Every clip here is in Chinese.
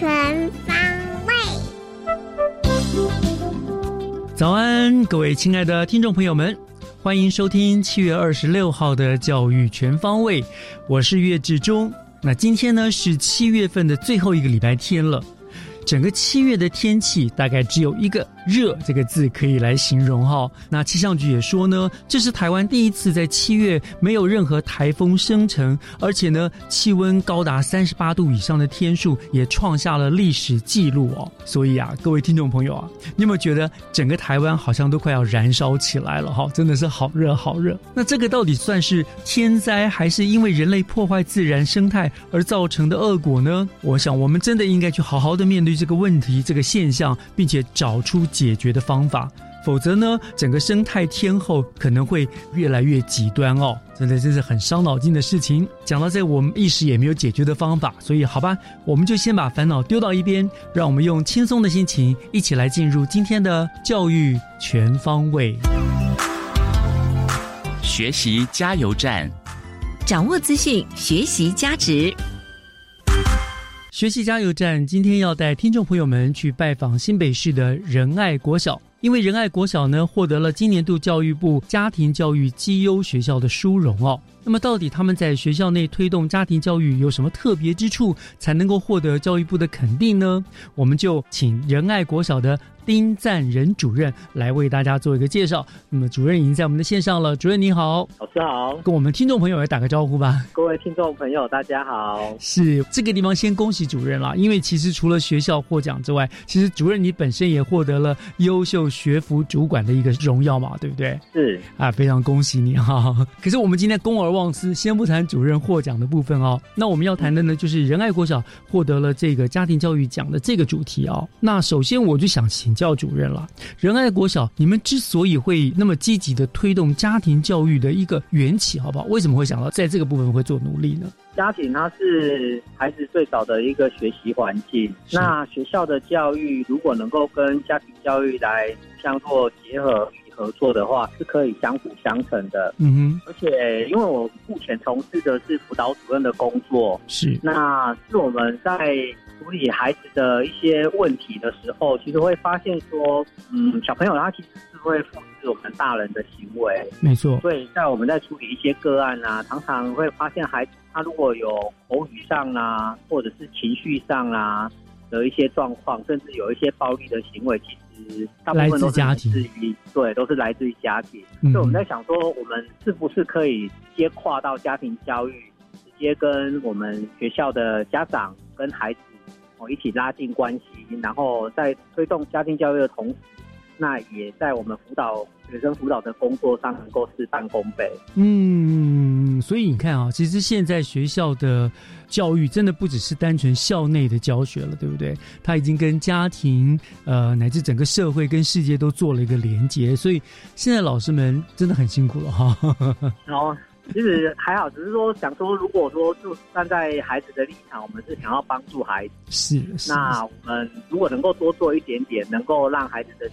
全方位早安，各位亲爱的听众朋友们，欢迎收听七月二十六号的《教育全方位》，我是岳志忠。那今天呢是七月份的最后一个礼拜天了，整个七月的天气大概只有一个。热这个字可以来形容哈，那气象局也说呢，这是台湾第一次在七月没有任何台风生成，而且呢气温高达三十八度以上的天数也创下了历史记录哦。所以啊，各位听众朋友啊，你有没有觉得整个台湾好像都快要燃烧起来了哈？真的是好热好热。那这个到底算是天灾，还是因为人类破坏自然生态而造成的恶果呢？我想我们真的应该去好好的面对这个问题、这个现象，并且找出。解决的方法，否则呢，整个生态天后可能会越来越极端哦。真的，这是很伤脑筋的事情。讲到这，我们一时也没有解决的方法，所以好吧，我们就先把烦恼丢到一边，让我们用轻松的心情一起来进入今天的教育全方位学习加油站，掌握资讯，学习价值。学习加油站今天要带听众朋友们去拜访新北市的仁爱国小，因为仁爱国小呢获得了今年度教育部家庭教育绩优学校的殊荣哦。那么到底他们在学校内推动家庭教育有什么特别之处，才能够获得教育部的肯定呢？我们就请仁爱国小的。丁赞仁主任来为大家做一个介绍。那么主任已经在我们的线上了，主任你好，老师好，跟我们听众朋友来打个招呼吧。各位听众朋友，大家好。是这个地方先恭喜主任啦，因为其实除了学校获奖之外，其实主任你本身也获得了优秀学府主管的一个荣耀嘛，对不对？是啊，非常恭喜你哈。可是我们今天公而忘私，先不谈主任获奖的部分哦。那我们要谈的呢，就是仁爱国小获得了这个家庭教育奖的这个主题哦。那首先我就想请。教主任了，仁爱国小，你们之所以会那么积极的推动家庭教育的一个缘起，好不好？为什么会想到在这个部分会做努力呢？家庭它是孩子最早的一个学习环境，那学校的教育如果能够跟家庭教育来相互结合与合作的话，是可以相辅相成的。嗯哼，而且因为我目前从事的是辅导主任的工作，是，那是我们在。处理孩子的一些问题的时候，其实会发现说，嗯，小朋友他其实是会复制我们大人的行为，没错。所以在我们在处理一些个案啊，常常会发现孩子他如果有口语上啊，或者是情绪上啊的一些状况，甚至有一些暴力的行为，其实大部分都是来自于对，都是来自于家庭。所以我们在想说，我们是不是可以直接跨到家庭教育，直接跟我们学校的家长跟孩子哦。一起拉近关系，然后在推动家庭教育的同时，那也在我们辅导学生辅导的工作上能够事半功倍。嗯，所以你看啊，其实现在学校的教育真的不只是单纯校内的教学了，对不对？他已经跟家庭呃乃至整个社会跟世界都做了一个连接，所以现在老师们真的很辛苦了哈。然后。其实还好，只是说想说，如果说就站在孩子的立场，我们是想要帮助孩子，是。那我们如果能够多做一点点，能够让孩子的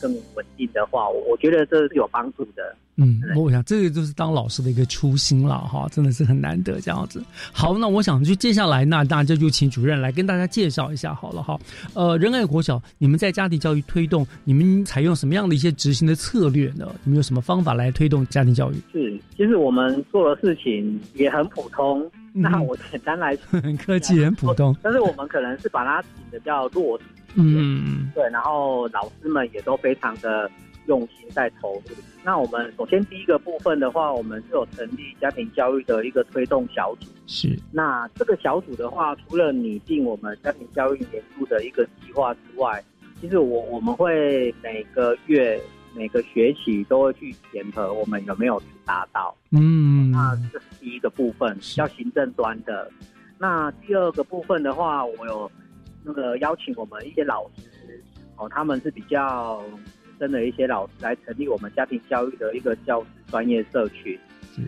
更稳定的话，我我觉得这是有帮助的。嗯，我想这个就是当老师的一个初心了哈，真的是很难得这样子。好，那我想就接下来那大家就请主任来跟大家介绍一下好了哈。呃，仁爱国小，你们在家庭教育推动，你们采用什么样的一些执行的策略呢？你们有什么方法来推动家庭教育？是，其实我们做的事情也很普通。那我简单来说，很客气，很普通。但是我们可能是把它请的叫落实，嗯，对。然后老师们也都非常的用心在投入。那我们首先第一个部分的话，我们是有成立家庭教育的一个推动小组。是。那这个小组的话，除了拟定我们家庭教育年度的一个计划之外，其实我我们会每个月、每个学期都会去检核我们有没有去达到。嗯。那这是第一个部分，叫行政端的。那第二个部分的话，我有那个邀请我们一些老师，哦，他们是比较。真的一些老师来成立我们家庭教育的一个教师专业社群。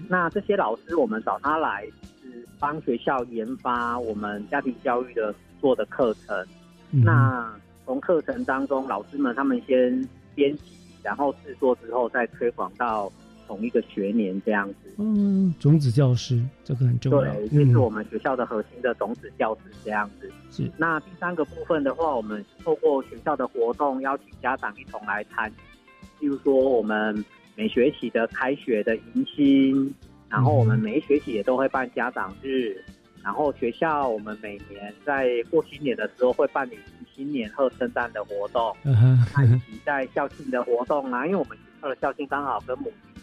那这些老师，我们找他来是帮学校研发我们家庭教育的做的课程。那从课程当中，老师们他们先编辑，然后制作之后再推广到。同一个学年这样子，嗯，种子教师这个很重要，对，这是我们学校的核心的种子教师这样子。是，那第三个部分的话，我们透过学校的活动，邀请家长一同来参与，例如说我们每学期的开学的迎新，然后我们每一学期也都会办家长日，然后学校我们每年在过新年的时候会办理新年贺圣诞的活动，以及在校庆的活动啊，因为我们学校的校庆刚好跟母节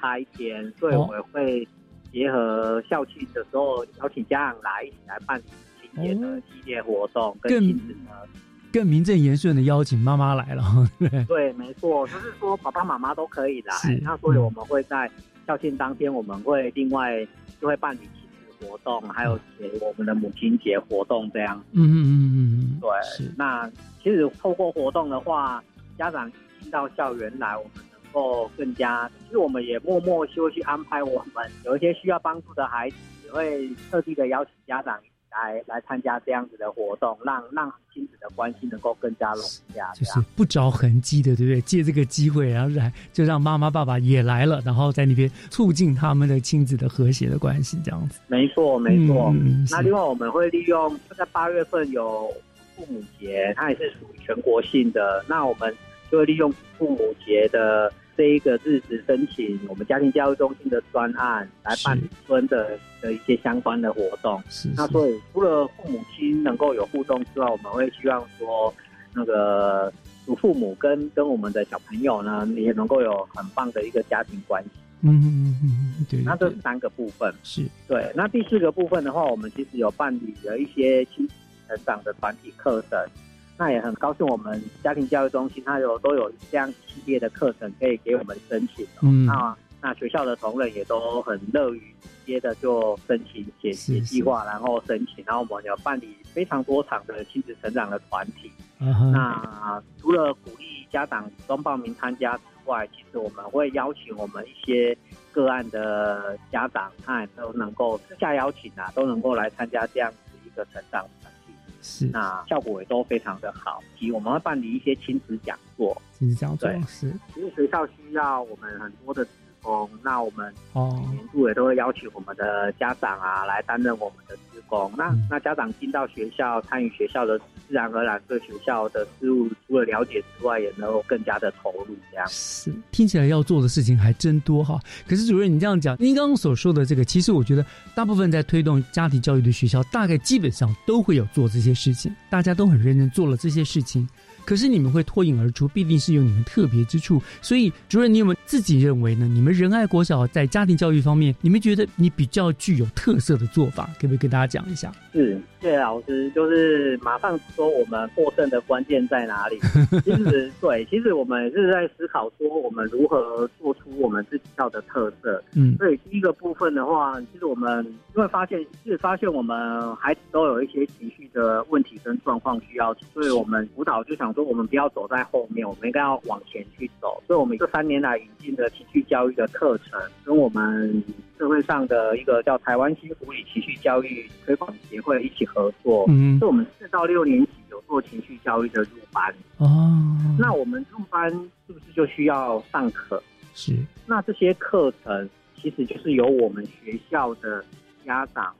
差一天，所以我们会结合校庆的时候邀请家长来一起来办理新年的系列活动，跟亲子的更名正言顺的邀请妈妈来了。对对，没错，就是说爸爸妈妈都可以来。那所以我们会在校庆当天，我们会另外就会办理亲子活动，还有写我们的母亲节活动这样。嗯嗯嗯嗯，对。那其实透过活动的话，家长进到校园来，我们。后更加，其实我们也默默休息安排，我们有一些需要帮助的孩子，也会特地的邀请家长来来参加这样子的活动，让让亲子的关系能够更加融洽，就是不着痕迹的，对不对？借这个机会，然后来就让妈妈爸爸也来了，然后在那边促进他们的亲子的和谐的关系，这样子。没错，没错。嗯那另外我们会利用在八月份有父母节，它也是属于全国性的，那我们就会利用父母节的。这一个日子申请我们家庭教育中心的专案来办村的的一些相关的活动。是，那所以除了父母亲能够有互动之外，我们会希望说，那个祖父母跟跟我们的小朋友呢，也能够有很棒的一个家庭关系。嗯嗯嗯嗯，对。那这三个部分是对。那第四个部分的话，我们其实有办理了一些亲子成长的团体课程。那也很高兴，我们家庭教育中心它有都有这样一系列的课程可以给我们申请。嗯，那那学校的同仁也都很乐于直接的就申请写写计划，然后申请，然后我们有办理非常多场的亲子成长的团体。那除了鼓励家长主动报名参加之外，其实我们会邀请我们一些个案的家长，他也都能够私下邀请啊，都能够来参加这样子一个成长。是，那效果也都非常的好。及我们会办理一些亲子讲座，亲子讲座是，因为学校需要我们很多的职工，那我们哦。年度也都会邀请我们的家长啊来担任我们的职工。那那家长进到学校参与学校的，自然而然对学校的事物除了了解之外，也能够更加的投入。这样是听起来要做的事情还真多哈。可是主任，你这样讲，您刚刚所说的这个，其实我觉得大部分在推动家庭教育的学校，大概基本上都会有做这些事情，大家都很认真做了这些事情。可是你们会脱颖而出，必定是有你们特别之处。所以，主任，你有没有自己认为呢？你们仁爱国小在家庭教育方面，你们觉得你比较具有特色的做法，可不可以跟大家讲一下？是，谢谢老师。就是马上说我们获胜的关键在哪里？其实，对，其实我们是在思考说我们如何做出我们自己校的特色。嗯，所以第一个部分的话，其实我们因为发现，是发现我们孩子都有一些情绪的问题跟状况需要，所以我们辅导就想。说我们不要走在后面，我们应该要往前去走。所以，我们这三年来引进的情绪教育的课程，跟我们社会上的一个叫台湾新福利情绪教育推广协会一起合作。嗯，是我们四到六年级有做情绪教育的入班。班。哦，那我们入班是不是就需要上课？是那这些课程其实就是由我们学校的家长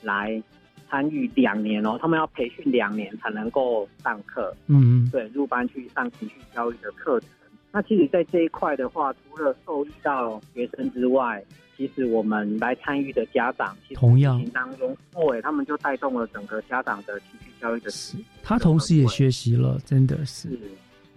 来参与两年哦，他们要培训两年才能够上课。嗯嗯对，入班去上情绪教育的课程。那其实，在这一块的话，除了受益到学生之外，其实我们来参与的家长，其实同样当中，对，他们就带动了整个家长的情绪教育的是，他同时也学习了，真的是是。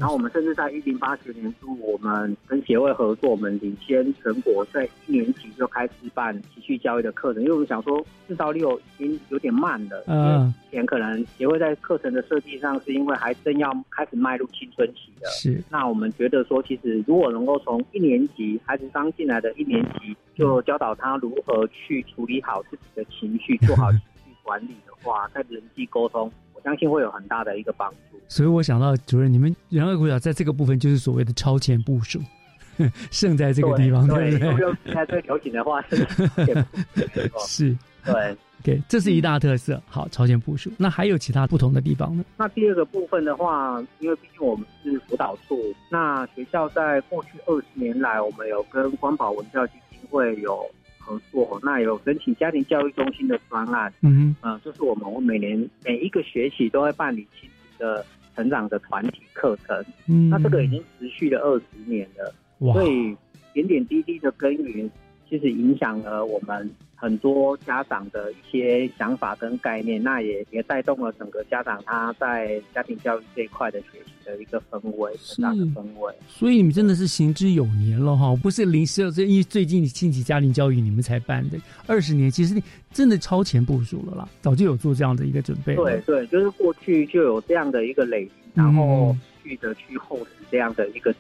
然后我们甚至在一零八学年初，我们跟协会合作，我们领先全国，在一年级就开始办情绪教育的课程，因为我们想说四到六已经有点慢了，嗯以前可能协会在课程的设计上，是因为还正要开始迈入青春期了。是那我们觉得说，其实如果能够从一年级孩子刚进来的一年级，就教导他如何去处理好自己的情绪，做好情绪管理的话，在人际沟通，我相信会有很大的一个帮助。所以我想到主任，你们仁爱国小在这个部分就是所谓的超前部署，胜在这个地方，对不对？用现在最流行的话是对。，OK，这是一大特色。好，超前部署。那还有其他不同的地方呢？那第二个部分的话，因为毕竟我们是辅导处，那学校在过去二十年来，我们有跟光保文教基金会有合作，那有申请家庭教育中心的专案，嗯嗯、就是我们每年每一个学期都会办理亲子的成长的团体课程，嗯，那这个已经持续了二十年了，哇，所以点点滴滴的耕耘，其实影响了我们很多家长的一些想法跟概念，那也也带动了整个家长他在家庭教育这一块的学习的一个氛围，很大的氛围。所以你们真的是行之有年了哈，不是临时，因为最近兴起家庭教育你们才办的，二十年，其实你真的超前部署了啦，早就有做这样的一个准备。对对，就是过去就有这样的一个累积，然后去的去厚实这样的一个。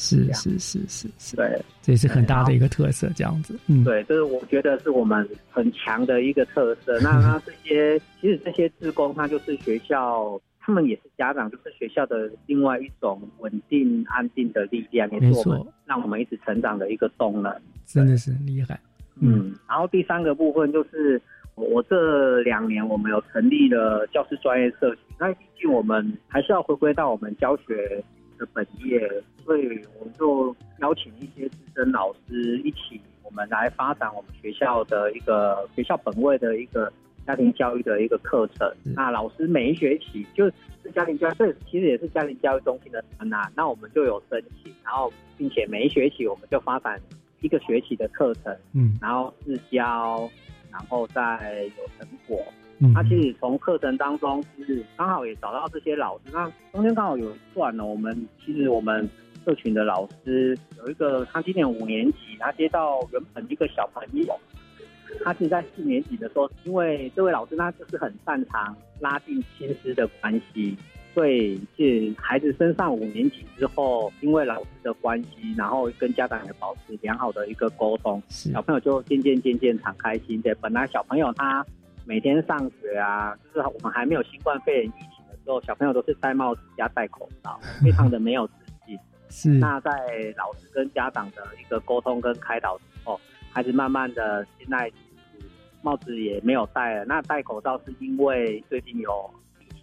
是是是是是，对。这也是很大的一个特色，这样子，嗯，对，这是我觉得是我们很强的一个特色。那那这些其实这些志工，他就是学校，他们也是家长，就是学校的另外一种稳定安定的力量，也没是我们错，让我们一直成长的一个动能。真的是很厉害，嗯，然后第三个部分就是我我这两年我们有成立了教师专业社群，那毕竟我们还是要回归到我们教学的本业，所以我们就邀请一些资深老师一起，我们来发展我们学校的一个学校本位的一个家庭教育的一个课程。那老师每一学期就是家庭教育，这其实也是家庭教育中心的专案，那我们就有申请，然后并且每一学期我们就发展一个学期的课程。嗯然后试教，然后再有成果。嗯，那其实从课程当中，就是刚好也找到这些老师。那中间刚好有一段呢，我们其实我们社群的老师有一个，他今年五年级，他接到原本一个小朋友，他是在四年级的时候，因为这位老师他就是很擅长拉近亲师的关系。所以是孩子升上五年级之后，因为老师的关系，然后跟家长也保持良好的一个沟通，小朋友就渐渐渐渐敞开心对，本来小朋友他每天上学啊，就是我们还没有新冠肺炎疫情的时候，小朋友都是戴帽子加戴口罩，非常的没有自信。是那在老师跟家长的一个沟通跟开导之后，孩子慢慢的现在帽子也没有戴了。那戴口罩是因为最近有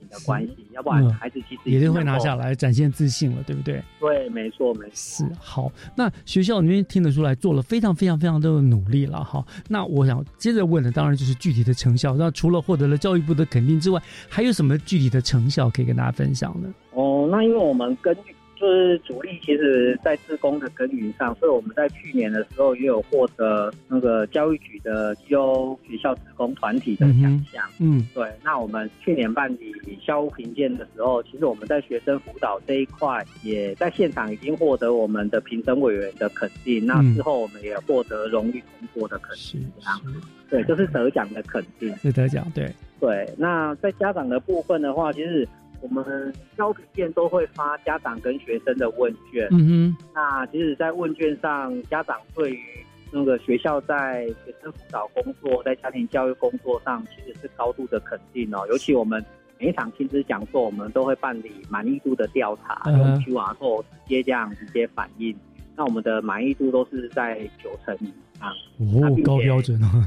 的关系，要不然嗯孩子其实一定会拿下来。来展现自信了，对不对？对，没错，没错。是好，那学校里面听得出来做了非常非常非常多的努力了哈。那我想接着问的当然就是具体的成效。那除了获得了教育部的肯定之外，还有什么具体的成效可以跟大家分享呢？哦，那因为我们根据就是主力，其实在自工的耕耘上，所以我们在去年的时候也有获得那个教育局的绩优学校职工团体的奖项。嗯对，那我们去年办理校务评鉴的时候，其实我们在学生辅导这一块，也在现场已经获得我们的评审委员的肯定。那嗯之后我们也获得荣誉通过的肯定，这样是对，就是得奖的肯定。是得奖，对，对，那在家长的部分的话，其实我们教评店都会发家长跟学生的问卷。嗯哼，那其实，在问卷上，家长对于那个学校在学生辅导工作、在家庭教育工作上，其实是高度的肯定哦。尤其我们每一场亲子讲座，我们都会办理满意度的调查，嗯用 QR code 直接这样直接反映。那我们的满意度都是在九成以上。哦，高标准哦，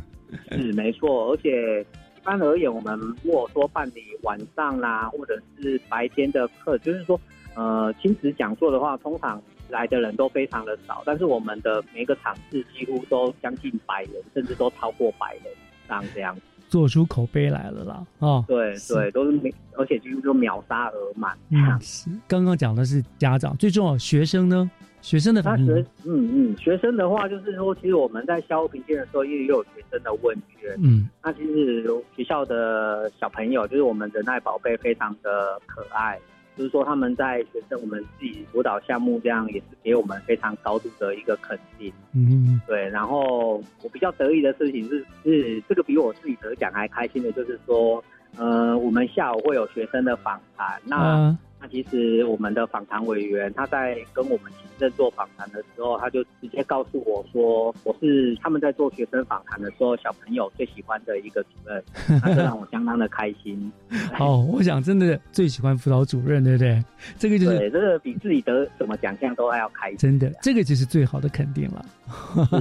是没错，而且一般般而言，我们如果说办理晚上啦，或者是白天的课，就是说，呃，亲子讲座的话，通常来的人都非常的少，但是我们的每个场次几乎都将近百人，甚至都超过百人，像这样。做出口碑来了啦，哦，对对，都是秒，而且几乎就秒杀而满。嗯，是。刚刚讲的是家长，最重要学生呢？学生的反应？嗯嗯，学生的话就是说，其实我们在消评鉴的时候，也有学生的问卷。嗯，那其实学校的小朋友，就是我们仁爱宝贝，非常的可爱。就是说，他们在学生我们自己辅导项目，这样也是给我们非常高度的一个肯定。嗯，对。然后我比较得意的事情是，是这个比我自己得奖还开心的，就是说，呃，我们下午会有学生的访谈。那那其实我们的访谈委员他在跟我们行政做访谈的时候，他就直接告诉我说，我是他们在做学生访谈的时候，小朋友最喜欢的一个主任，这让我相当的开心。哦，我想真的最喜欢辅导主任，对不对？这个就是对，这个比自己得什么奖项都还要开心。真的，这个就是最好的肯定了。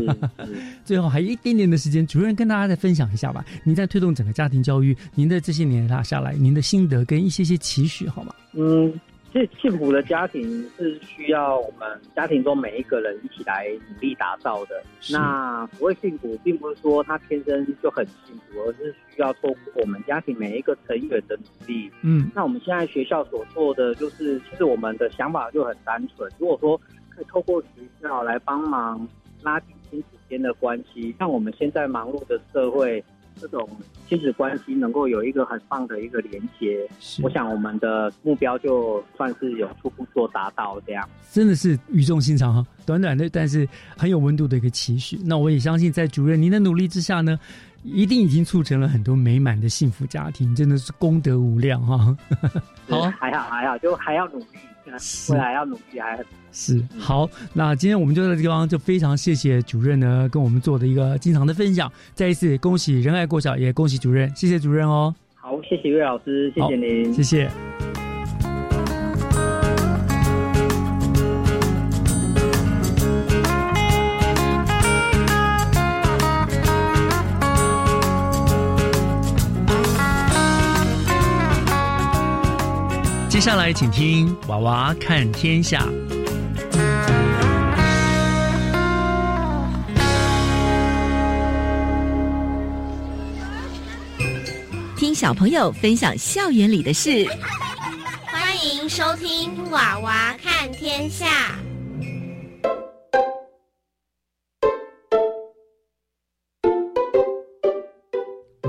最后还有一点点的时间，主任跟大家再分享一下吧。您在推动整个家庭教育，您的这些年拉下来，您的心得跟一些些期许，好吗？嗯，其实幸福的家庭是需要我们家庭中每一个人一起来努力打造的。那所谓幸福，并不是说他天生就很幸福，而是需要透过我们家庭每一个成员的努力。嗯，那我们现在学校所做的，就是其实我们的想法就很单纯。如果说可以透过学校来帮忙拉近亲子间的关系，像我们现在忙碌的社会。这种亲子关系能够有一个很棒的一个连接，我想我们的目标就算是有初步做达到这样。真的是语重心长哈，短短的但是很有温度的一个期许。那我也相信，在主任您的努力之下呢，一定已经促成了很多美满的幸福家庭，真的是功德无量哈。好，还好还好，就还要努力，未来要努力还。是好，那今天我们就在这地方，就非常谢谢主任呢，跟我们做的一个经常的分享。再一次恭喜仁爱国小，也恭喜主任，谢谢主任哦。好，谢谢岳老师，谢谢您，谢谢。接下来，请听《娃娃看天下》。听小朋友分享校园里的事，欢迎收听《娃娃看天下》。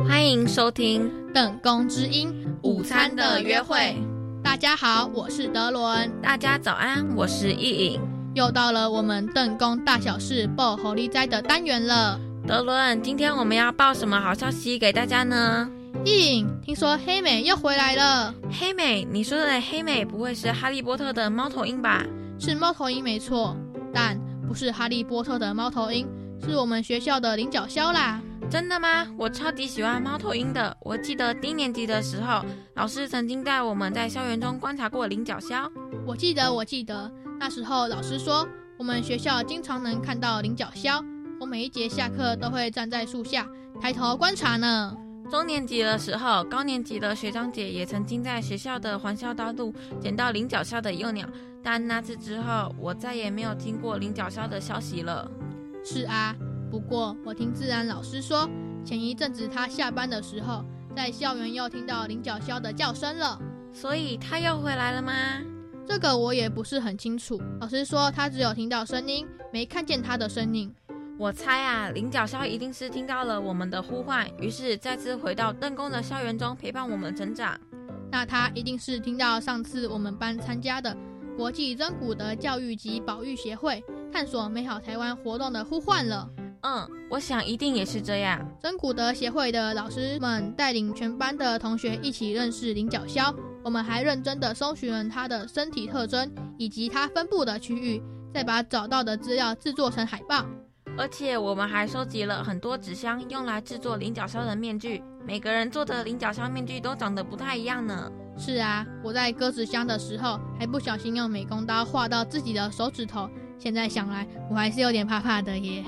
欢迎收听《等公之音》午餐的约会。大家好，我是德伦。大家早安，我是易颖。又到了我们邓公大小事报猴狸斋的单元了。德伦，今天我们要报什么好消息给大家呢？易颖，听说黑美又回来了。黑美，你说的黑美不会是哈利波特的猫头鹰吧？是猫头鹰没错，但不是哈利波特的猫头鹰，是我们学校的菱角枭啦。真的吗？我超级喜欢猫头鹰的。我记得低年级的时候，老师曾经带我们在校园中观察过菱角枭。我记得，我记得那时候老师说，我们学校经常能看到菱角枭。我每一节下课都会站在树下抬头观察呢。中年级的时候，高年级的学长姐也曾经在学校的环校道路捡到菱角枭的幼鸟，但那次之后，我再也没有听过菱角枭的消息了。是啊，不过我听自然老师说，前一阵子他下班的时候，在校园又听到林角枭的叫声了。所以他又回来了吗？这个我也不是很清楚。老师说他只有听到声音，没看见他的身影。我猜啊，林角枭一定是听到了我们的呼唤，于是再次回到邓公的校园中陪伴我们成长。那他一定是听到上次我们班参加的国际真古德教育及保育协会探索美好台湾活动的呼唤了。嗯，我想一定也是这样。真古德协会的老师们带领全班的同学一起认识菱角枭，我们还认真的搜寻了它的身体特征以及它分布的区域，再把找到的资料制作成海报。而且我们还收集了很多纸箱，用来制作菱角枭的面具。每个人做的菱角枭面具都长得不太一样呢。是啊，我在割纸箱的时候还不小心用美工刀划到自己的手指头。现在想来，我还是有点怕怕的耶。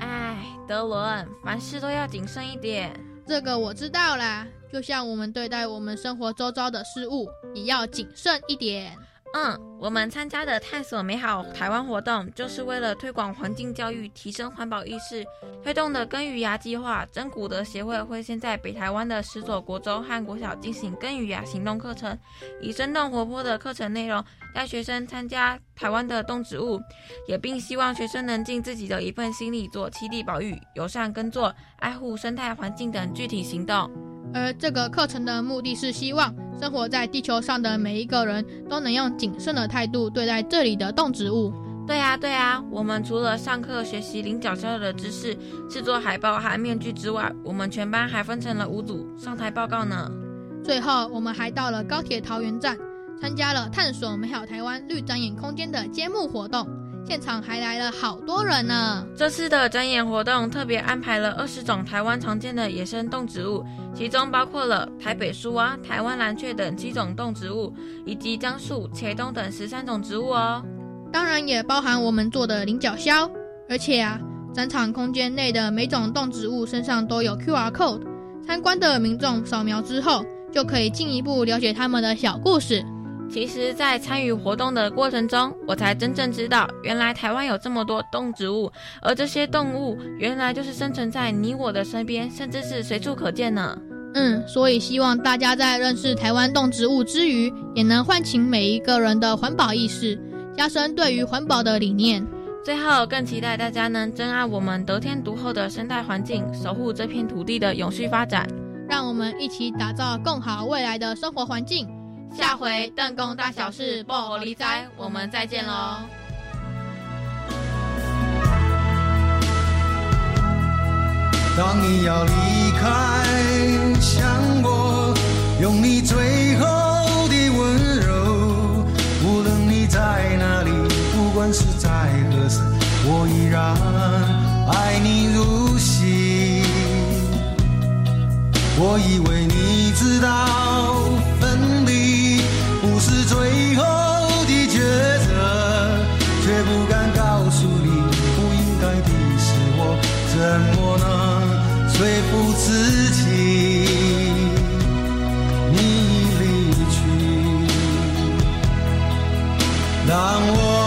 哎，德伦，凡事都要谨慎一点。这个我知道啦。就像我们对待我们生活周遭的事物，也要谨慎一点。嗯，我们参加的探索美好台湾活动，就是为了推广环境教育、提升环保意识，推动的耕耘芽计划。真古德协会会先在北台湾的十所国中和国小进行耕耘芽行动课程，以生动活泼的课程内容带学生参加台湾的动植物，也并希望学生能尽自己的一份心力，做栖地保育、友善耕作、爱护生态环境等具体行动。而这个课程的目的是希望生活在地球上的每一个人都能用谨慎的态度对待这里的动植物。对啊，对啊，我们除了上课学习菱角鸮的知识、制作海报和面具之外，我们全班还分成了五组上台报告呢。最后，我们还到了高铁桃园站，参加了探索美好台湾绿展演空间的揭幕活动。现场还来了好多人呢。这次的展演活动特别安排了二十种台湾常见的野生动植物，其中包括了台北树蛙、台湾蓝雀等七种动植物，以及樟树、茄冬等十三种植物哦。当然也包含我们做的菱角鸮。而且啊，展场空间内的每种动植物身上都有 QR code，参观的民众扫描之后，就可以进一步了解他们的小故事。其实，在参与活动的过程中，我才真正知道，原来台湾有这么多动植物，而这些动物原来就是生存在你我的身边，甚至是随处可见呢。嗯，所以希望大家在认识台湾动植物之余，也能唤起每一个人的环保意识，加深对于环保的理念。最后，更期待大家能珍爱我们得天独厚的生态环境，守护这片土地的永续发展。让我们一起打造更好未来的生活环境。下回邓公大小事不合理哉，我们再见喽。当你要离开，想我，用你最后的温柔。无论你在哪里，不管是在何时，我依然爱你如昔。我以为你知道，是最后的抉择，却不敢告诉你，不应该的是我，怎么能说服自己？你已离去，让我。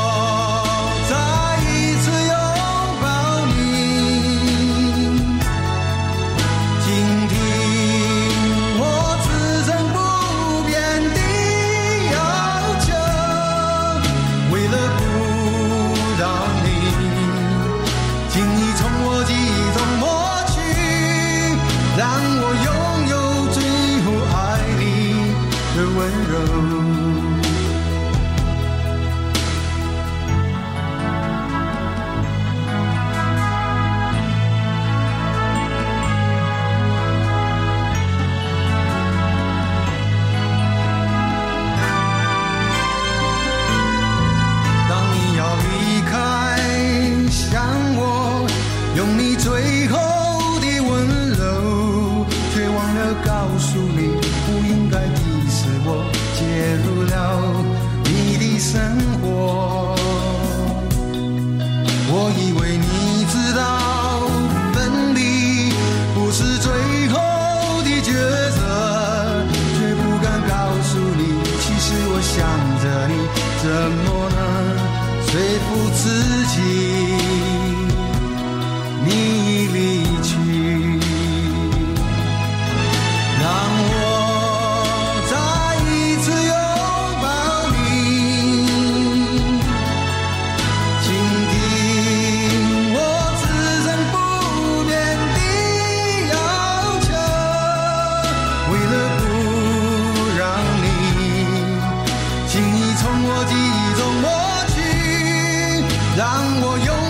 让我有。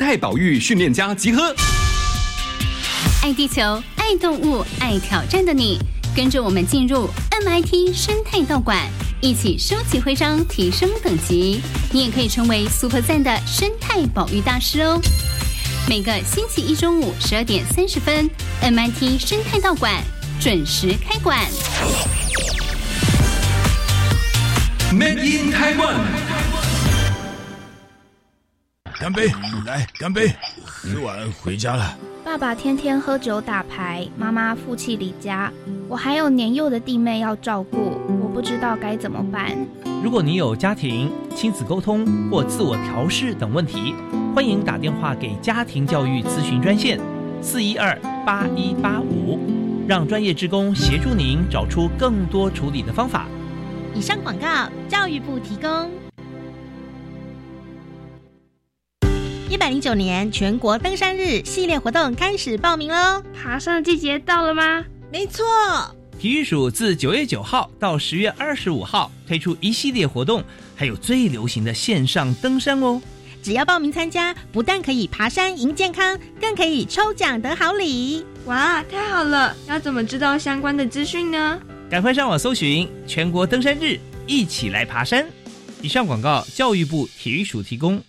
态保育训练家集合。爱地球、爱动物、爱挑战的你，跟着我们进入 MIT 生态道馆，一起收集徽章，提升等级。你也可以成为 Super 赞的生态保育大师哦。每个星期一中午十二点三十分，MIT 生态道馆准时开馆。Made in Taiwan。干杯！来，干杯！喝完回家了。爸爸天天喝酒打牌，妈妈负气离家，我还有年幼的弟妹要照顾，我不知道该怎么办。如果你有家庭、亲子沟通或自我调试等问题，欢迎打电话给家庭教育咨询专线四一二八一八五，让专业职工协助您找出更多处理的方法。以上广告，教育部提供。一百零九年全国登山日系列活动开始报名喽！爬山的季节到了吗？没错，体育署自九月九号到十月二十五号推出一系列活动，还有最流行的线上登山哦。只要报名参加，不但可以爬山赢健康，更可以抽奖得好礼。哇，太好了！要怎么知道相关的资讯呢？赶快上网搜寻全国登山日，一起来爬山。以上广告，教育部体育署提供。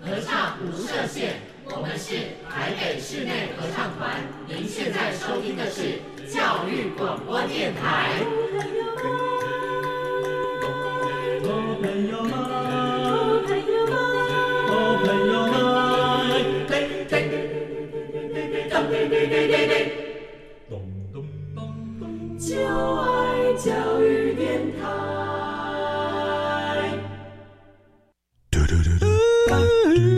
合唱无设限，我们是台北室内合唱团。您现在收听的是教育广播电台。就爱教育电台。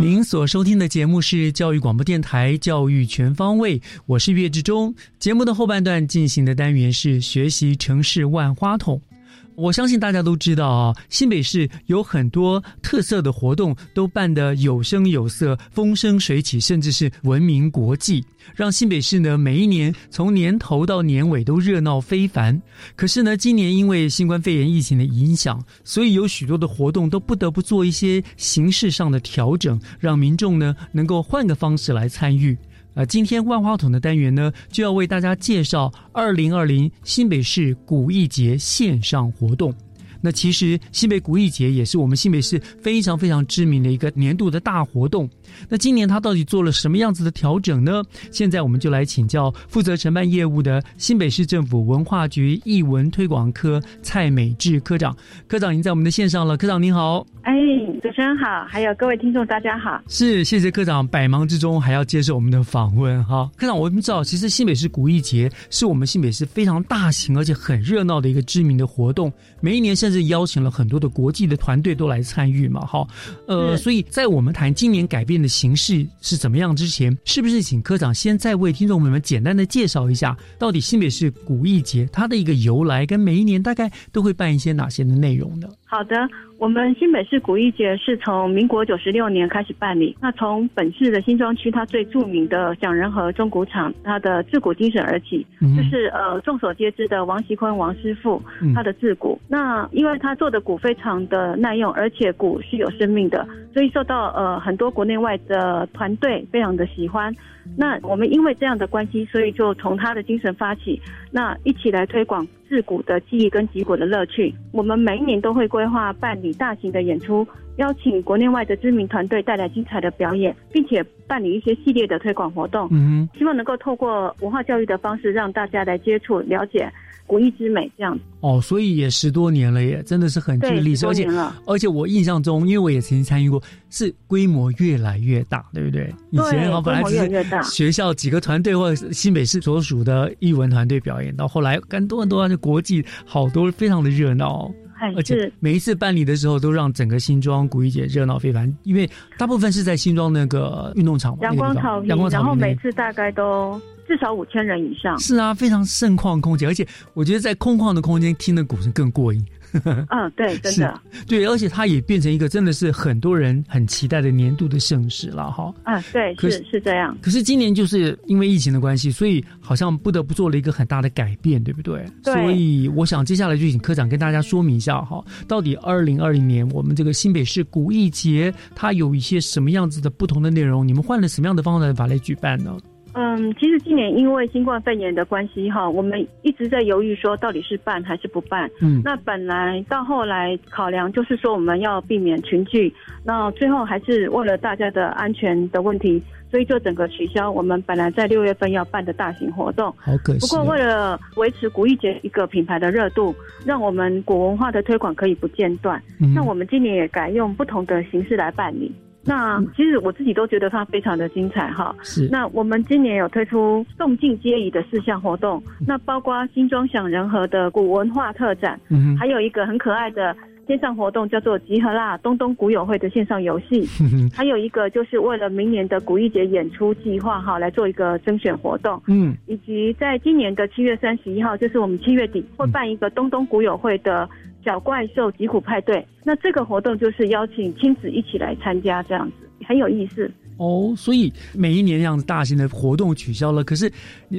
您所收听的节目是教育广播电台《教育全方位》，我是岳志忠。节目的后半段进行的单元是学习城市万花筒。我相信大家都知道啊，新北市有很多特色的活动，都办得有声有色、风生水起，甚至是闻名国际，让新北市呢每一年从年头到年尾都热闹非凡。可是呢，今年因为新冠肺炎疫情的影响，所以有许多的活动都不得不做一些形式上的调整，让民众呢能够换个方式来参与。呃，今天万花筒的单元呢，就要为大家介绍二零二零新北市古艺节线上活动。那其实新北古艺节也是我们新北市非常非常知名的一个年度的大活动。那今年他到底做了什么样子的调整呢？现在我们就来请教负责承办业务的新北市政府文化局艺文推广科蔡美智科长。科长已经在我们的线上了，科长您好。哎，主持人好，还有各位听众大家好。是，谢谢科长，百忙之中还要接受我们的访问哈。科长，我们知道，其实新北市古艺节是我们新北市非常大型而且很热闹的一个知名的活动，每一年甚至邀请了很多的国际的团队都来参与嘛，哈。呃，所以在我们谈今年改变的形式是怎么样之前，是不是请科长先再为听众朋友们简单的介绍一下，到底新北市古艺节它的一个由来，跟每一年大概都会办一些哪些的内容呢？好的，我们新北市古艺节是从民国九十六年开始办理。那从本市的新庄区，它最著名的蒋仁和钟鼓厂，它的制鼓精神而起，嗯就是呃众所皆知的王锡坤王师傅他的制鼓。那因为他做的鼓非常的耐用，而且鼓是有生命的，所以受到呃很多国内外的团队非常的喜欢。那我们因为这样的关系，所以就从他的精神发起，那一起来推广制鼓的记忆跟击鼓的乐趣。我们每一年都会规划办理大型的演出，邀请国内外的知名团队带来精彩的表演，并且办理一些系列的推广活动。嗯，希望能够透过文化教育的方式，让大家来接触、了解古艺之美。这样子哦，所以也十多年了耶，真的是很具历史，而且而且我印象中，因为我也曾经参与过，是规模越来越大，对不对？以前好本来只是学校几个团队或者新北市所属的艺文团队表演，到后来更多很多就国际好多，非常的热闹。而且每一次办理的时候，都让整个新庄古一节热闹非凡，因为大部分是在新庄那个运动场，阳光草坪，阳光草然后每次大概都。至少五千人以上。是啊，非常盛况空间，而且我觉得在空旷的空间听的鼓声更过瘾。嗯，对，真的，对，而且它也变成一个真的是很多人很期待的年度的盛事了哈。嗯，对，是是这样。可是今年就是因为疫情的关系，所以好像不得不做了一个很大的改变，对不对？对。所以我想接下来就请科长跟大家说明一下哈，到底二零二零年我们这个新北市古艺节它有一些什么样子的不同的内容？你们换了什么样的方法来举办呢？嗯，其实今年因为新冠肺炎的关系哈，我们一直在犹豫说到底是办还是不办。嗯，那本来到后来考量就是说我们要避免群聚，那最后还是为了大家的安全的问题，所以就整个取消我们本来在六月份要办的大型活动。好可惜。不过为了维持古艺节一个品牌的热度，让我们古文化的推广可以不间断，那我们今年也改用不同的形式来办理。那其实我自己都觉得它非常的精彩哈。是。那我们今年有推出动静皆宜的四项活动，那包括新庄享人和的古文化特展，嗯，还有一个很可爱的线上活动叫做集合啦东东古友会的线上游戏，还有一个就是为了明年的古艺节演出计划哈来做一个甄选活动，嗯，以及在今年的七月三十一号，就是我们七月底会办一个东东古友会的。小怪兽吉虎派对，那这个活动就是邀请亲子一起来参加，这样子很有意思哦。所以每一年这样大型的活动取消了，可是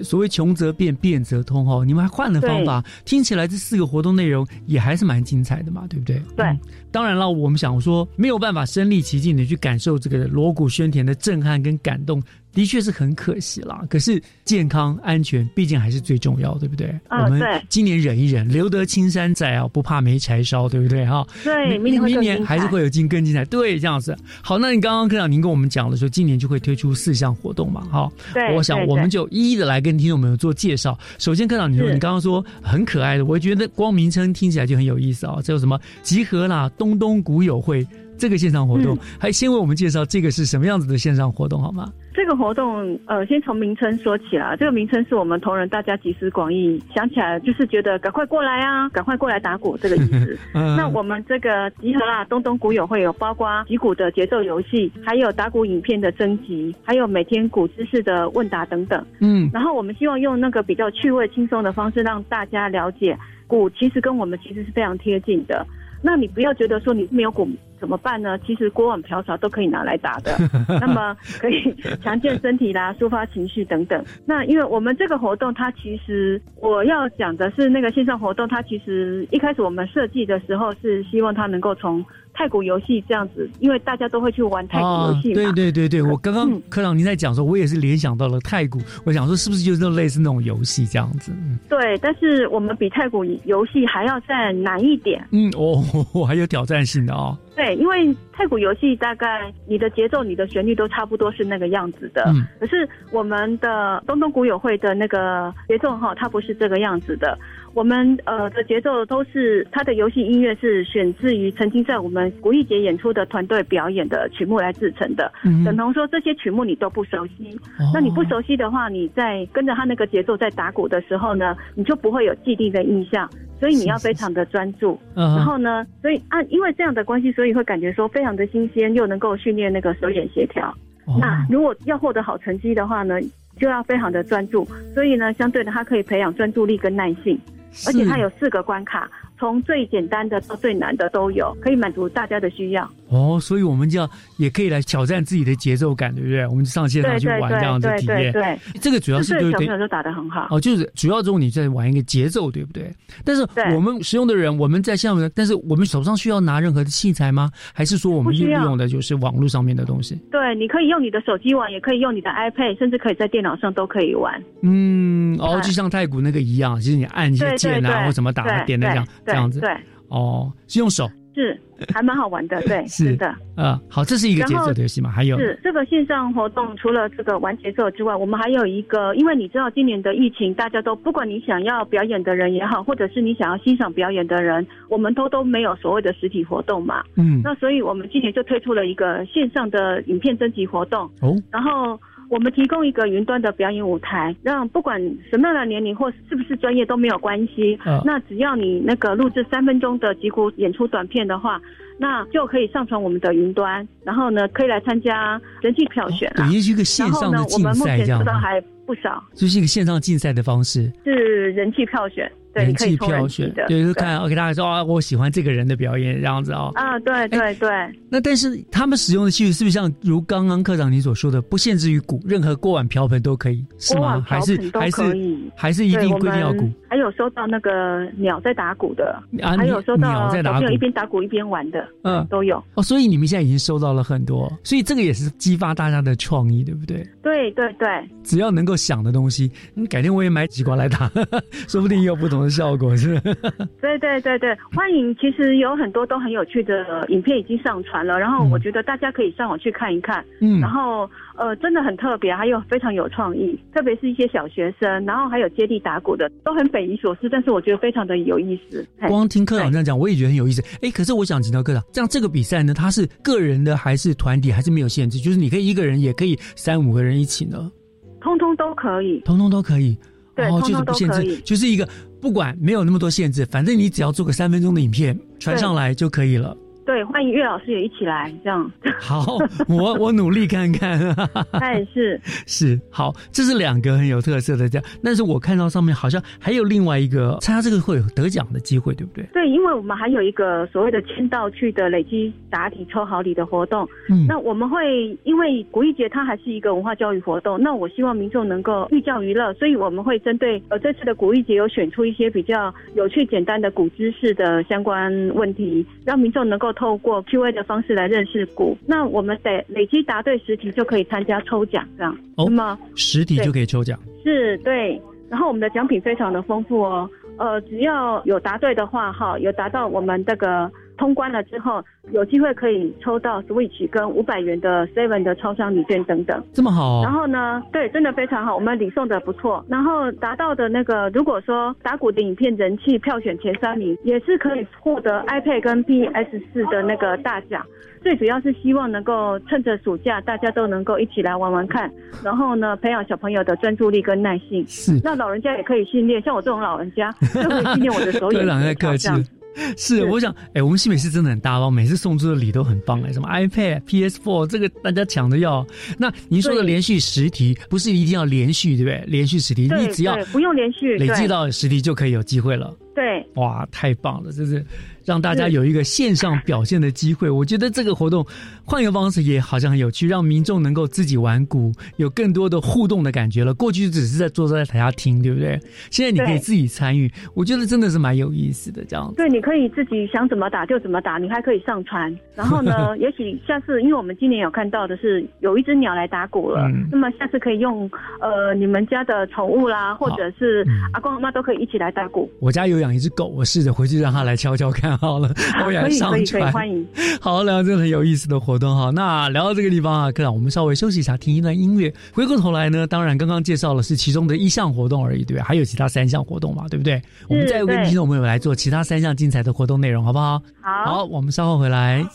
所谓穷则变，变则通哦，你们还换了方法，听起来这四个活动内容也还是蛮精彩的嘛，对不对？对，当然了，我们想说没有办法身临其境的去感受这个锣鼓喧天的震撼跟感动。的确是很可惜啦，可是健康安全毕竟还是最重要，对不对？我们今年忍一忍，留得青山在啊，不怕没柴烧，对不对？哈，对，明明年还是会有精更精彩，对，这样子。好，那你刚刚科长您跟我们讲了说，今年就会推出四项活动嘛，哈。对，我想我们就一一的来跟听众朋友做介绍。首先，科长你说你刚刚说很可爱的，我觉得光名称听起来就很有意思啊，这有什么集合啦，东东古友会。这个线上活动，还先为我们介绍这个是什么样子的线上活动好吗？这个活动，呃，先从名称说起啦。这个名称是我们同仁大家集思广益想起来，就是觉得赶快过来啊，赶快过来打鼓这个意思。那我们这个集合啦，东东鼓友会有包括击鼓的节奏游戏，还有打鼓影片的征集，还有每天鼓知识的问答等等。嗯，然后我们希望用那个比较趣味轻松的方式，让大家了解鼓其实跟我们其实是非常贴近的。那你不要觉得说你没有鼓怎么办呢？其实锅碗瓢勺都可以拿来打的，那么可以强健身体啦，抒发情绪等等。那因为我们这个活动，它其实我要讲的是那个线上活动，它其实一开始我们设计的时候是希望它能够从。太古游戏这样子，因为大家都会去玩太古游戏嘛。对对对对，我刚刚科长您在讲说，我也是联想到了太古，我想说是不是就是类似那种游戏这样子？对，但是我们比太古游戏还要再难一点。嗯哦，还有挑战性的哦。对，因为太古游戏大概你的节奏、你的旋律都差不多是那个样子的。嗯。可是我们的东东古友会的那个节奏哈，它不是这个样子的。我们呃的节奏都是它的游戏音乐是选自于曾经在我们古艺节演出的团队表演的曲目来制成的。嗯。等同说这些曲目你都不熟悉，那你不熟悉的话，你在跟着他那个节奏在打鼓的时候呢，你就不会有既定的印象。所以你要非常的专注，然后呢，所以按因为这样的关系，所以会感觉说非常的新鲜，又能够训练那个手眼协调。那如果要获得好成绩的话呢，就要非常的专注。所以呢，相对的，它可以培养专注力跟耐性，而且它有四个关卡。从最简单的到最难的都有，可以满足大家的需要。哦，所以我们就要也可以来挑战自己的节奏感，对不对？我们上线上去玩这样子体验。对，这个主要是对小朋友都打得很好。哦，就是主要中你在玩一个节奏，对不对？但是我们使用的人，我们在下面，但是我们手上需要拿任何的器材吗？还是说我们利用的就是网络上面的东西？对，你可以用你的手机玩，也可以用你的 iPad，甚至可以在电脑上都可以玩。嗯，哦，就像太古那个一样，其实你按一些键啊，或怎么打点的这样。这样子对哦，是用手是还蛮好玩的，对，是的，呃，好，这是一个节奏的游戏嘛？还有是这个线上活动，除了这个玩节奏之外，我们还有一个，因为你知道今年的疫情，大家都不管你想要表演的人也好，或者是你想要欣赏表演的人，我们都都没有所谓的实体活动嘛。嗯，那所以我们今年就推出了一个线上的影片征集活动。哦，然后。我们提供一个云端的表演舞台，让不管什么样的年龄或是不是专业都没有关系。嗯那只要你那个录制三分钟的击鼓演出短片的话，那就可以上传我们的云端，然后呢可以来参加人气票选啊。等于是一个线上的然后呢，我们目前赛这样吗收到还不少，就是一个线上竞赛的方式，是人气票选，对，人气票选，对，就看 OK，大家说啊，我喜欢这个人的表演这样子啊。啊，对对对。那但是他们使用的器具是不是像如刚刚科长你所说的，不限制于鼓，任何锅碗瓢盆都可以，是吗？还是都还是可以还是一定规定要鼓？还有收到那个鸟在打鼓的，啊还有收到小朋友在打鼓一边打鼓一边玩的，嗯，都有。哦，所以你们现在已经收到了很多，所以这个也是激发大家的创意，对不对？对对对，只要能够想的东西，你，改天我也买几瓜来打，说不定也有不同的效果，是？对对对对，欢迎！其实有很多都很有趣的影片已经上传了，然后我觉得大家可以上网去看一看。嗯然后呃，真的很特别，还有非常有创意，特别是一些小学生，然后还有接力打鼓的，都很匪夷所思，但是我觉得非常的有意思。光听科长这样讲，我也觉得很有意思。哎，可是我想请教科长，这样这个比赛呢，它是个人的还是团体，还是没有限制？就是你可以一个人，也可以三五个人一起呢，通通都可以。通通都可以。对然后就是通通不限制就是一个不管没有那么多限制，反正你只要做个三分钟的影片传上来就可以了。对，欢迎岳老师也一起来，这样。好，我我努力看看。他也是是好，这是两个很有特色的这样。但是我看到上面好像还有另外一个参加这个会有得奖的机会，对不对？对，因为我们还有一个所谓的签到去的累积答题抽好礼的活动。嗯那我们会因为古艺节它还是一个文化教育活动，那我希望民众能够寓教于乐，所以我们会针对呃这次的古艺节有选出一些比较有趣简单的古知识的相关问题，让民众能够透过 Q&A 的方式来认识股。那我们得累积答对十题就可以参加抽奖，这样。哦那么十题就可以抽奖。是对，然后我们的奖品非常的丰富哦。呃，只要有答对的话，哈，有达到我们这个通关了之后，有机会可以抽到 Switch 跟五百元的 Seven 的超商礼券等等。这么好哦然后呢，对，真的非常好，我们礼送的不错。然后达到的那个，如果说打鼓的影片人气票选前三名，也是可以获得 iPad 跟 PS 四的那个大奖。最主要是希望能够趁着暑假，大家都能够一起来玩玩看，然后呢，培养小朋友的专注力跟耐性。是，那老人家也可以训练，像我这种老人家，就可以训练我的手眼科长太协调客气。是，我想，哎、我们新美是真的很大方，每次送出的礼都很棒哎，什么 iPad、PS4，这个大家抢着要。那您说的连续十题，不是一定要连续，对不对？连续十题，你只要不用连续累计到十题就可以有机会了。对，哇，太棒了！就是让大家有一个线上表现的机会。我觉得这个活动换一个方式也好像很有趣，让民众能够自己玩鼓，有更多的互动的感觉了。过去只是在坐在台下听，对不对？现在你可以自己参与，我觉得真的是蛮有意思的。这样子，对，你可以自己想怎么打就怎么打，你还可以上传。然后呢，也许下次，因为我们今年有看到的是有一只鸟来打鼓了，嗯那么下次可以用呃你们家的宠物啦，或者是嗯阿公阿妈都可以一起来打鼓。我家有养一只狗，我试着回去让它来敲敲看好了，我也可以可以可以，上传。欢迎。好，聊这个很有意思的活动哈。那聊到这个地方啊，科长，我们稍微休息一下，听一段音乐。回过头来呢，当然刚刚介绍了是其中的一项活动而已，对吧？还有其他三项活动嘛，对不对？我们再跟对听众朋友来做其他三项精彩的活动内容，好不好？好，好，我们稍后回来。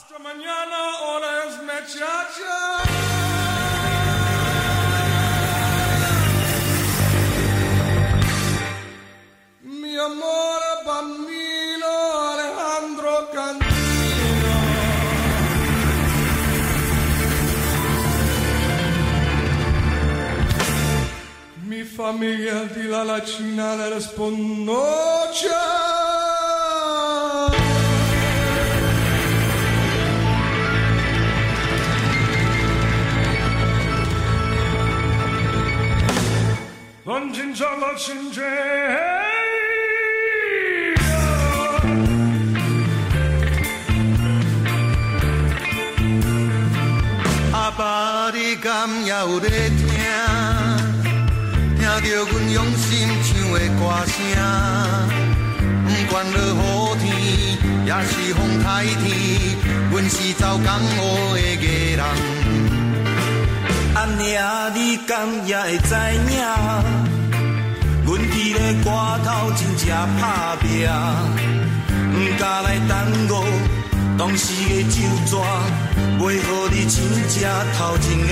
Familia di la lacina le rispondono ciao Non cingialo 阿爸你敢也有咧听，听听着阮用心唱的歌声。不管落雨天，也是风台天，阮是走江湖的艺人。阿娘，你敢也会知影？阮伫咧歌头真正打拼，毋敢来耽误当时的酒桌，袂互你真正头前烟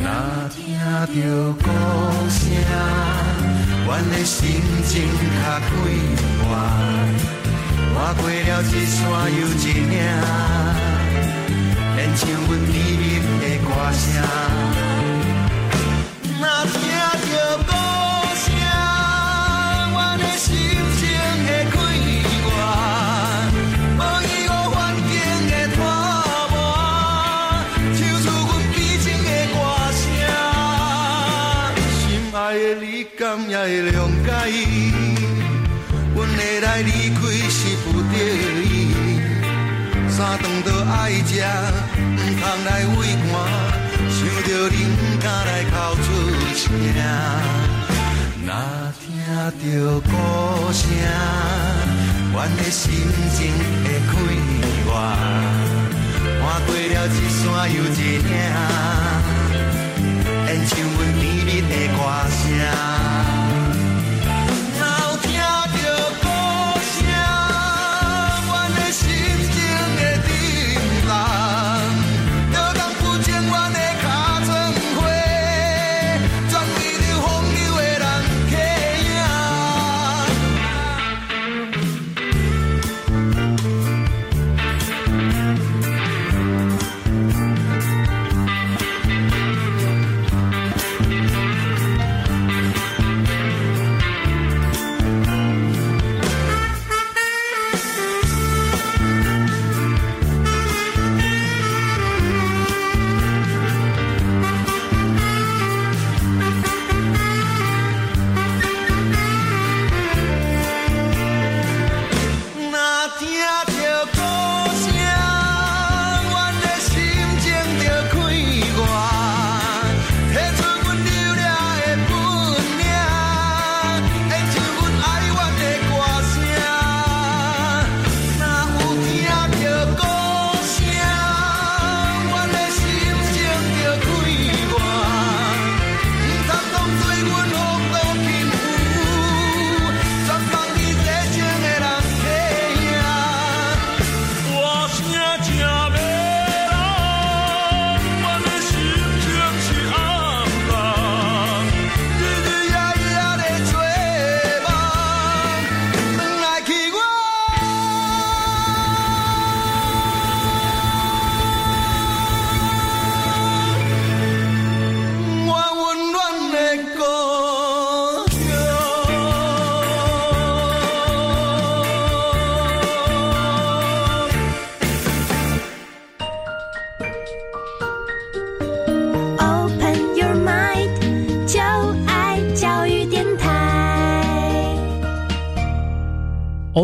开。听到鼓声，阮的心情较快活。跨过了一山又一岭，变成阮甜蜜的歌声。若听到鼓声，阮的心会谅解？阮会来离开是不得已，三顿都爱食，毋通来畏寒。想着你，毋敢来哭出声。若听到鼓声，阮的心情会快活。看过了一山又一岭，演唱阮甜蜜的歌声。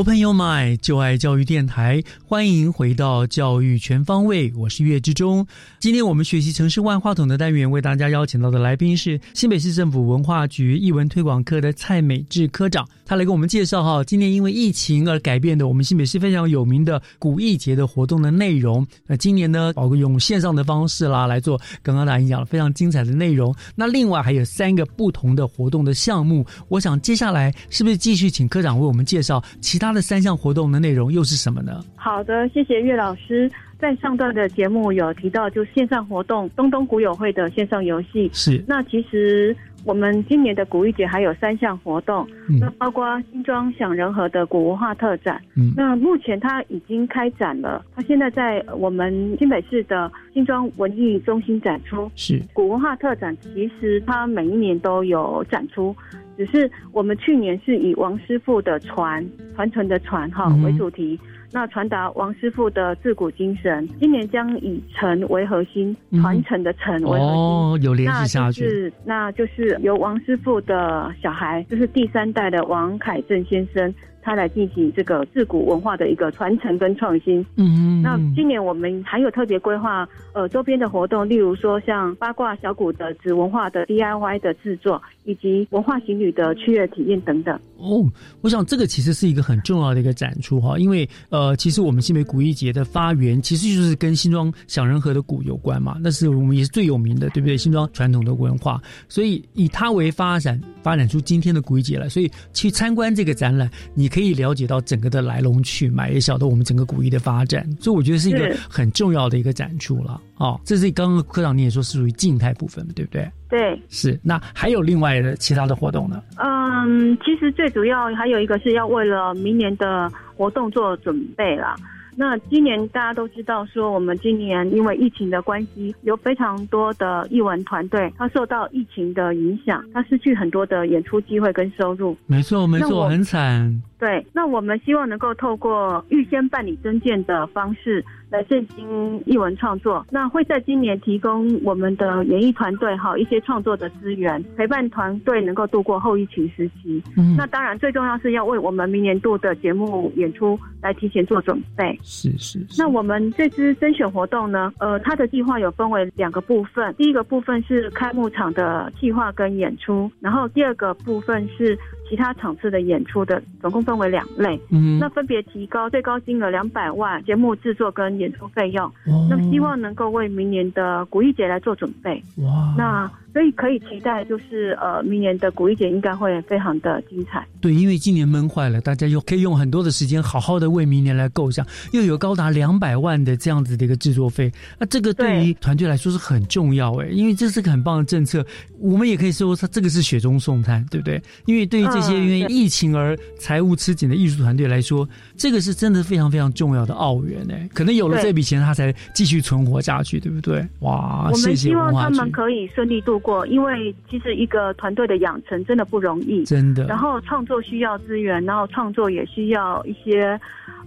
Open Your Mind，就爱教育电台，欢迎回到教育全方位，我是岳志忠。今天我们学习城市万花筒的单元，为大家邀请到的来宾是新北市政府文化局艺文推广科的蔡美智科长，他来给我们介绍哈，今年因为疫情而改变的我们新北市非常有名的古艺节的活动的内容。那今年呢，包括用线上的方式啦来做，刚刚大家讲了非常精彩的内容。那另外还有三个不同的活动的项目，我想接下来是不是继续请科长为我们介绍其他的三项活动的内容又是什么呢？好的，谢谢岳老师。在上段的节目有提到，就线上活动东东古友会的线上游戏。是那其实我们今年的古玉节还有三项活动，嗯那包括新庄享仁和的古文化特展。嗯那目前它已经开展了，它现在在我们新北市的新庄文艺中心展出。是古文化特展，其实它每一年都有展出，只是我们去年是以王师傅的传传承的传哈嗯为主题。那传达王师傅的自古精神，今年将以诚为核心，嗯传承的诚为核心。哦，有联系下那就去，是那就是由王师傅的小孩，就是第三代的王凯正先生，他来进行这个自古文化的一个传承跟创新。嗯嗯那今年我们还有特别规划，呃，周边的活动，例如说像八卦小鼓的纸文化的 DIY 的制作，以以及文化行旅的趣味体验等等。哦，我想这个其实是一个很重要的一个展出哈，因为呃，其实我们新北古艺节的发源其实就是跟新庄享仁河的鼓有关嘛，那是我们也是最有名的，对不对？新庄传统的文化，所以以它为发展，发展出今天的古艺节来。所以去参观这个展览，你可以了解到整个的来龙去脉，也晓得我们整个古艺的发展。所以我觉得是一个很重要的一个展出了。哦，这是刚刚科长你也说是属于静态部分对不对？对，是。那还有另外的其他的活动呢？嗯，其实最主要还有一个是要为了明年的活动做准备啦。那今年大家都知道，说我们今年因为疫情的关系，有非常多的艺文团队，他受到疫情的影响，他失去很多的演出机会跟收入。没错，没错，很惨。对，那我们希望能够透过预先办理增件的方式。来振兴艺文创作，那会在今年提供我们的演艺团队哈一些创作的资源，陪伴团队能够度过后疫情时期。嗯，那当然最重要是要为我们明年度的节目演出来提前做准备。是是。那我们这支甄选活动呢，呃，它的计划有分为两个部分，第一个部分是开幕场的计划跟演出，然后第二个部分是。其他场次的演出的总共分为两类，嗯，那分别提高最高金额两百万节目制作跟演出费用，那希望能够为明年的古艺节来做准备。哇，那。所以可以期待，就是呃，明年的古一节应该会非常的精彩。对，因为今年闷坏了，大家又可以用很多的时间，好好的为明年来构想，又有高达两百万的这样子的一个制作费，那这个对于团队来说是很重要哎，因为这是个很棒的政策。我们也可以说，它这个是雪中送炭，对不对？因为对于这些因为疫情而财务吃紧的艺术团队来说，这个是真的非常非常重要的澳元哎，可能有了这笔钱，他才继续存活下去，对不对？哇，我们希望他们可以顺利度。过，因为其实一个团队的养成真的不容易，真的。然后创作需要资源，然后创作也需要一些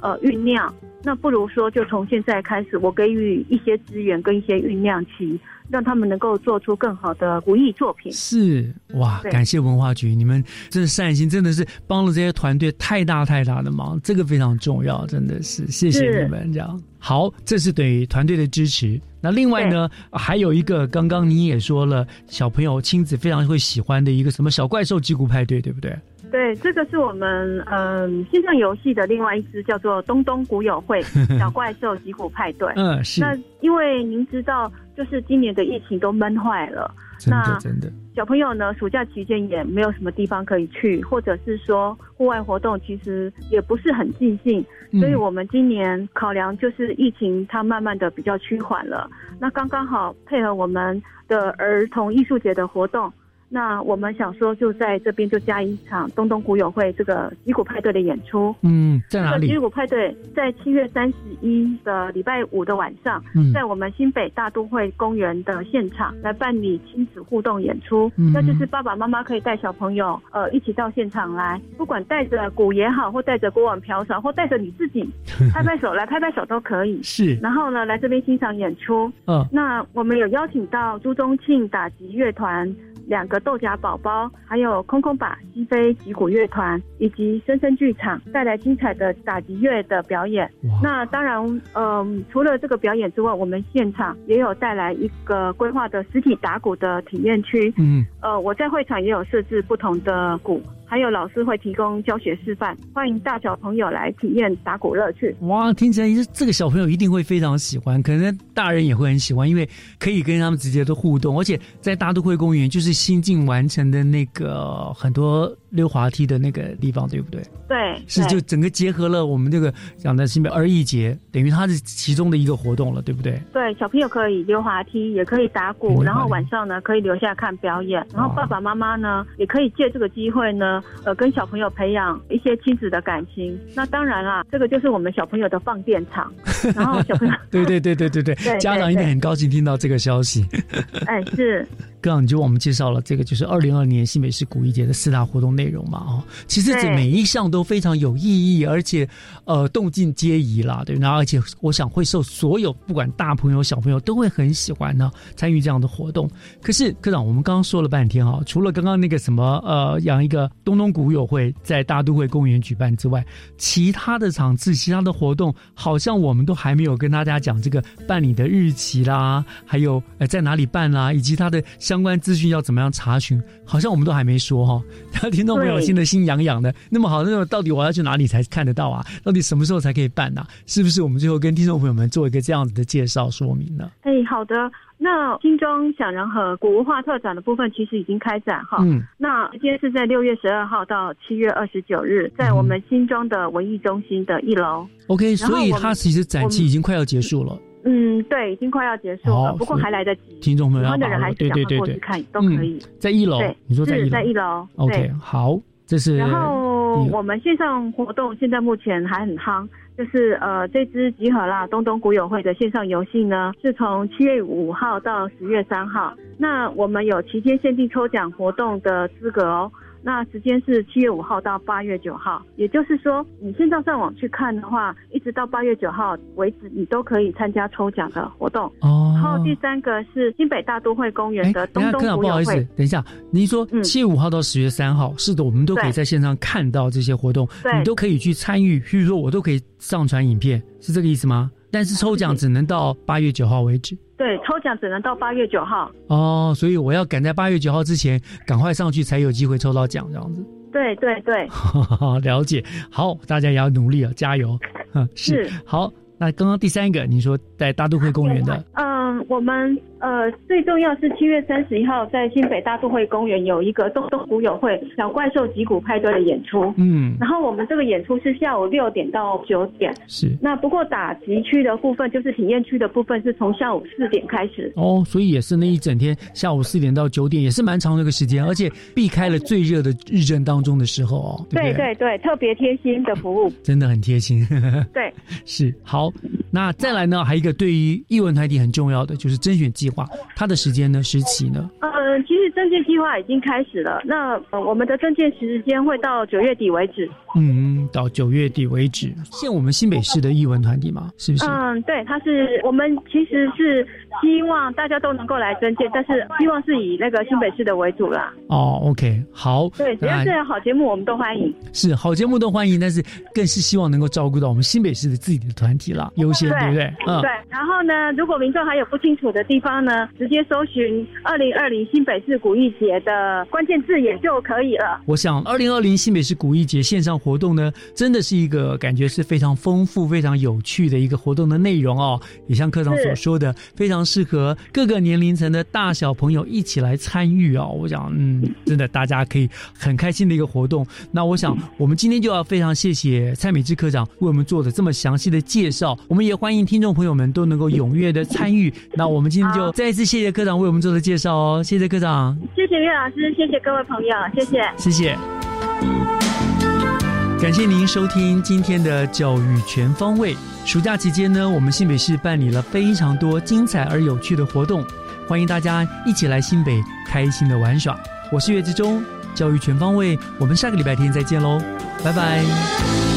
呃酝酿。那不如说，就从现在开始，我给予一些资源跟一些酝酿期。让他们能够做出更好的古艺作品。是哇，感谢文化局，你们真的善心，真的是帮了这些团队太大太大的忙，这个非常重要，真的是谢谢你们这样。好，这是对团队的支持。那另外呢，还有一个，刚刚你也说了，小朋友亲子非常会喜欢的一个什么小怪兽击鼓派对，对不对？对，这个是我们嗯线上游戏的另外一支叫做东东古友会 小怪兽击鼓派对。嗯，是。那因为您知道，就是今年的疫情都闷坏了，真的真的。小朋友呢，暑假期间也没有什么地方可以去，或者是说户外活动其实也不是很尽兴，所以我们今年考量就是疫情它慢慢的比较趋缓了，那刚刚好配合我们的儿童艺术节的活动。那我们想说，就在这边就加一场东东古友会这个击鼓派对的演出。嗯，在哪里？击鼓派对在七月三十一的礼拜五的晚上，在我们新北大都会公园的现场来办理亲子互动演出。那就是爸爸妈妈可以带小朋友呃一起到现场来，不管带着鼓也好，或带着锅碗瓢勺，或带着你自己 拍拍手来拍拍手都可以。是。然后呢，来这边欣赏演出。嗯。那我们有邀请到朱宗庆打击乐团。两个豆荚宝宝，还有空空把西非吉鼓乐团，以及深深剧场带来精彩的打击乐的表演。那当然，嗯，除了这个表演之外，我们现场也有带来一个规划的实体打鼓的体验区。嗯，呃，我在会场也有设置不同的鼓。还有老师会提供教学示范，欢迎大小朋友来体验打鼓乐趣。哇，听起来这个小朋友一定会非常喜欢，可能大人也会很喜欢，因为可以跟他们直接的互动，而且在大都会公园就是新近完成的那个很多。溜滑梯的那个地方，对不对？对，是就整个结合了我们这个讲的新北儿艺节，等于它是其中的一个活动了，对不对？对，小朋友可以溜滑梯，也可以打鼓，然后晚上呢可以留下看表演，然后爸爸妈妈呢也可以借这个机会呢，呃，跟小朋友培养一些亲子的感情。那当然啦，这个就是我们小朋友的放电场，然后小朋友，对对对对对对，家长一定很高兴听到这个消息。哎，是。刚刚就我们介绍了这个，就是二零二年新北市古艺节的四大活动内容嘛，哦，其实这每一项都非常有意义，而且呃动静皆宜啦，对，然后而且我想会受所有不管大朋友小朋友都会很喜欢呢参与这样的活动。可是科长，我们刚刚说了半天哈，除了刚刚那个什么呃养一个东东古友会在大都会公园举办之外，其他的场次、其他的活动好像我们都还没有跟大家讲这个办理的日期啦，还有呃在哪里办啦，以及它的相关资讯要怎么样查询，好像我们都还没说哈。听众朋友现在心痒痒的，那么好，那么到底我要去哪里才看得到啊？到底什么时候才可以办呢？是不是我们最后跟听众朋友们做一个这样子的介绍说明呢？哎，好的。那新庄小人和古文化特展的部分其实已经开展哈。嗯。那今天是在六月十二号到七月二十九日，在我们新庄的文艺中心的一楼。OK，所以它其实展期已经快要结束了。嗯，对，已经快要结束了，不过还来得及。听众朋友，的人还是赶快过去看都可以。在一楼，你说在一楼，在一楼。OK，好，这是。然后我们线上活动现在目前还很夯。就是呃，这支集合啦东东股友会的线上游戏呢，是从七月五号到十月三号。那我们有期间限定抽奖活动的资格哦。那时间是七月五号到八月九号，也就是说，你现在上网去看的话，一直到八月九号为止，你都可以参加抽奖的活动。哦。然后第三个是新北大都会公园的东东古友会。不好意思，等一下，您说七月五号到十月三号，是的，我们都可以在线上看到这些活动，你都可以去参与。譬如说，我都可以上传影片，是这个意思吗？但是抽奖只能到八月九号为止。对，抽奖只能到八月九号。哦，所以我要赶在八月九号之前赶快上去，才有机会抽到奖，这样子。对对对，了解。好，大家也要努力啊，加油。是好。那刚刚第三个，你说在大都会公园的，嗯，我们。呃，最重要是七月三十一号在新北大都会公园有一个东东古友会小怪兽击鼓派对的演出。嗯，然后我们这个演出是下午六点到九点。是。那不过打击区的部分，就是体验区的部分，是从下午四点开始。哦，所以也是那一整天下午四点到九点，也是蛮长的一个时间，而且避开了最热的日正当中的时候哦。对对对，特别贴心的服务，真的很贴心。对，是好。那再来呢，还有一个对于艺文团体很重要的就是甄选计划。它的时间呢？时期呢？嗯，其实证件计划已经开始了。那呃，我们的证件时间会到九月底为止。嗯，到九月底为止。现我们新北市的艺文团体吗？是不是？嗯，对，它是我们其实是希望大家都能够来增建，但是希望是以那个新北市的为主啦。哦，OK，好。对，只要是好节目，我们都欢迎。是好节目都欢迎，但是更是希望能够照顾到我们新北市的自己的团体啦，优先，对不对？嗯。对。然后呢，如果民众还有不清楚的地方呢，直接搜寻二零二零新北市古艺节的关键字眼就可以了。我想，二零二零新北市古艺节线上活动呢，真的是一个感觉是非常丰富、非常有趣的一个活动的内容哦。也像课长所说的，非常适合各个年龄层的大小朋友一起来参与哦。我想，嗯，真的大家可以很开心的一个活动。那我想，我们今天就要非常谢谢蔡美智科长为我们做的这么详细的介绍。我们也欢迎听众朋友们都能够踊跃的参与。那我们今天就再一次谢谢科长为我们做的介绍哦，谢谢科长，谢谢岳老师，谢谢各位朋友，谢谢，谢谢，感谢您收听今天的教育全方位。暑假期间呢，我们新北市办理了非常多精彩而有趣的活动，欢迎大家一起来新北开心的玩耍。我是岳志忠，教育全方位，我们下个礼拜天再见喽，拜拜。